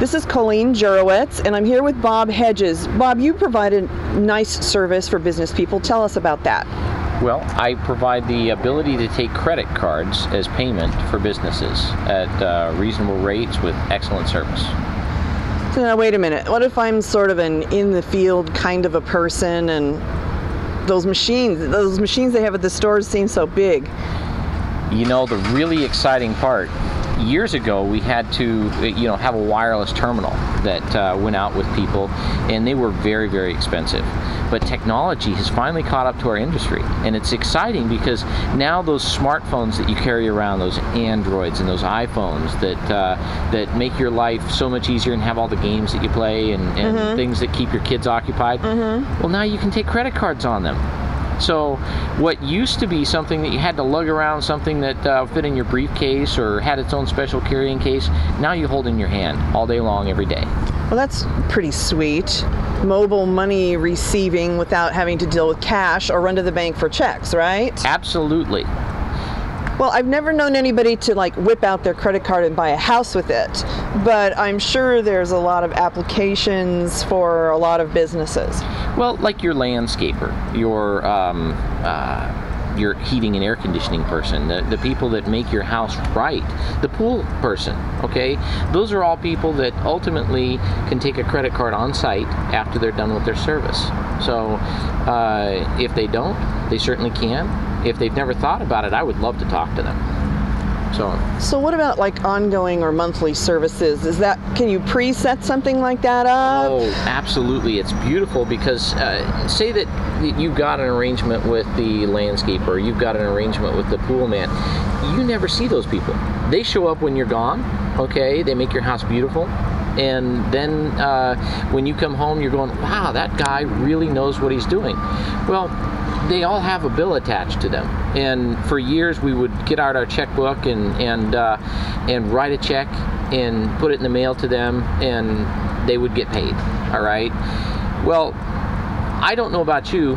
This is Coleen Jurewicz, and I'm here with Bob Hedges. Bob, you provide a nice service for business people. Tell us about that. Well, I provide the ability to take credit cards as payment for businesses at uh, reasonable rates with excellent service. So now, wait a minute. What if I'm sort of an in the field kind of a person and those machines, those machines they have at the stores seem so big? You know, the really exciting part years ago we had to you know have a wireless terminal that uh, went out with people and they were very very expensive but technology has finally caught up to our industry and it's exciting because now those smartphones that you carry around those androids and those iphones that uh, that make your life so much easier and have all the games that you play and, and mm-hmm. things that keep your kids occupied mm-hmm. well now you can take credit cards on them so, what used to be something that you had to lug around, something that uh, fit in your briefcase or had its own special carrying case, now you hold in your hand all day long, every day. Well, that's pretty sweet. Mobile money receiving without having to deal with cash or run to the bank for checks, right? Absolutely. Well, I've never known anybody to like whip out their credit card and buy a house with it, but I'm sure there's a lot of applications for a lot of businesses. Well, like your landscaper, your um, uh, your heating and air conditioning person, the, the people that make your house right, the pool person, okay? Those are all people that ultimately can take a credit card on site after they're done with their service. So uh, if they don't, they certainly can if they've never thought about it, I would love to talk to them. So, so what about like ongoing or monthly services? Is that can you preset something like that up? Oh, absolutely! It's beautiful because uh, say that you've got an arrangement with the landscaper, you've got an arrangement with the pool man. You never see those people. They show up when you're gone. Okay, they make your house beautiful and then uh, when you come home you're going wow that guy really knows what he's doing well they all have a bill attached to them. And for years, we would get out our checkbook and and uh, and write a check and put it in the mail to them, and they would get paid. All right. Well, I don't know about you.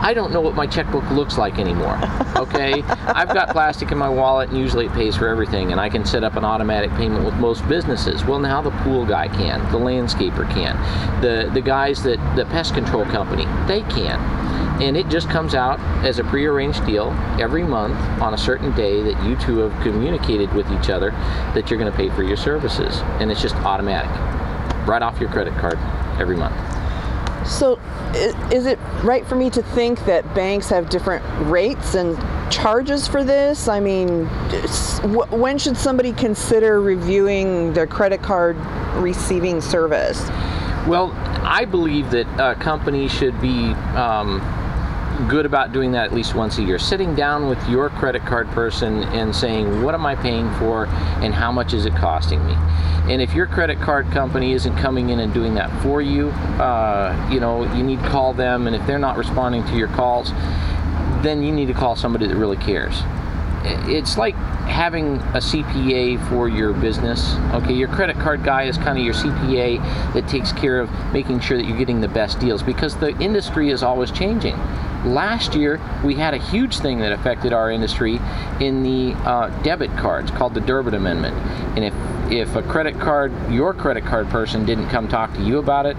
I don't know what my checkbook looks like anymore. Okay, I've got plastic in my wallet, and usually it pays for everything, and I can set up an automatic payment with most businesses. Well, now the pool guy can, the landscaper can, the the guys that the pest control company they can and it just comes out as a prearranged deal every month on a certain day that you two have communicated with each other that you're going to pay for your services and it's just automatic right off your credit card every month so is it right for me to think that banks have different rates and charges for this? I mean when should somebody consider reviewing their credit card receiving service? Well, I believe that a company should be um, good about doing that at least once a year. Sitting down with your credit card person and saying, what am I paying for and how much is it costing me? And if your credit card company isn't coming in and doing that for you, uh, you know, you need to call them. And if they're not responding to your calls, then you need to call somebody that really cares. It's like having a CPA for your business. Okay, your credit card guy is kind of your CPA that takes care of making sure that you're getting the best deals because the industry is always changing last year we had a huge thing that affected our industry in the uh, debit cards called the Durbin Amendment. And if if a credit card, your credit card person didn't come talk to you about it,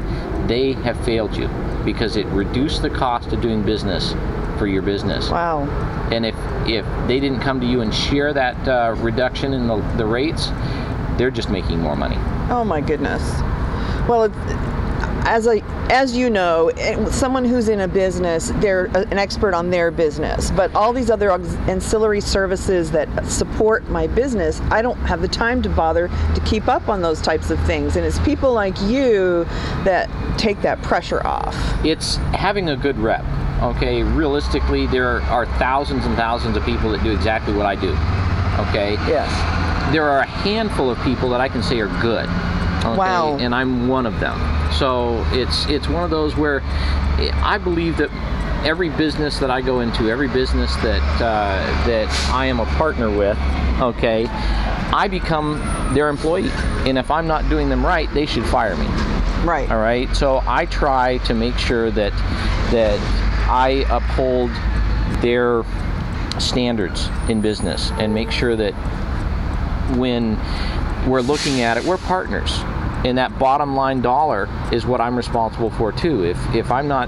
they have failed you because it reduced the cost of doing business for your business. Wow. And if if they didn't come to you and share that uh, reduction in the, the rates, they're just making more money. Oh my goodness. Well, it, as a as you know, eh, someone who's in a business, they're an expert on their business. But all these other ancillary services that support my business, I don't have the time to bother to keep up on those types of things. And it's people like you that take that pressure off. It's having a good rep. Okay, realistically, there are thousands and thousands of people that do exactly what I do. Okay. Yes. There are a handful of people that I can say are good Okay? Wow. And I'm one of them. So it's it's one of those where I believe that every business that I go into, every business that uh, that I am a partner with, okay, I become their employee. And if I'm not doing them right, they should fire me. Right. All right. So I try to make sure that that I uphold their standards in business and make sure that when we're looking at it, we're partners. and that bottom line dollar is what I'm responsible for too. If if I'm not,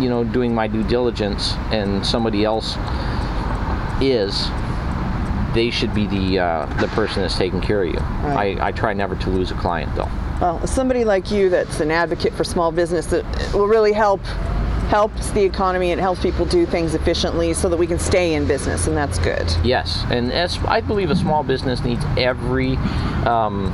you know, doing my due diligence and somebody else is, they should be the uh, the person that's taking care of you. Right. I, I try never to lose a client though. Well, somebody like you that's an advocate for small business that will really help helps the economy and helps people do things efficiently so that we can stay in business and that's good. Yes, and as I believe a small business needs every um,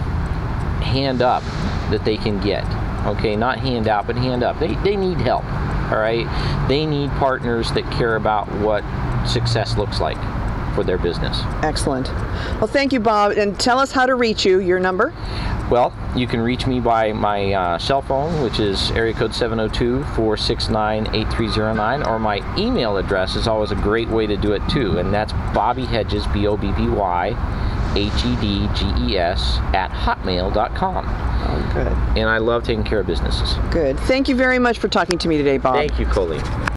hand up that they can get. Okay, not hand out, but hand up. They, they need help. All right, they need partners that care about what success looks like for their business. Excellent. Well, thank you, Bob. And tell us how to reach you, your number. Well, you can reach me by my uh, cell phone, which is area code 702 469 8309, or my email address is always a great way to do it too, and that's Bobby Hedges, B O B B Y H E D G E S, at hotmail.com. Oh, good. And I love taking care of businesses. Good. Thank you very much for talking to me today, Bob. Thank you, Coleen.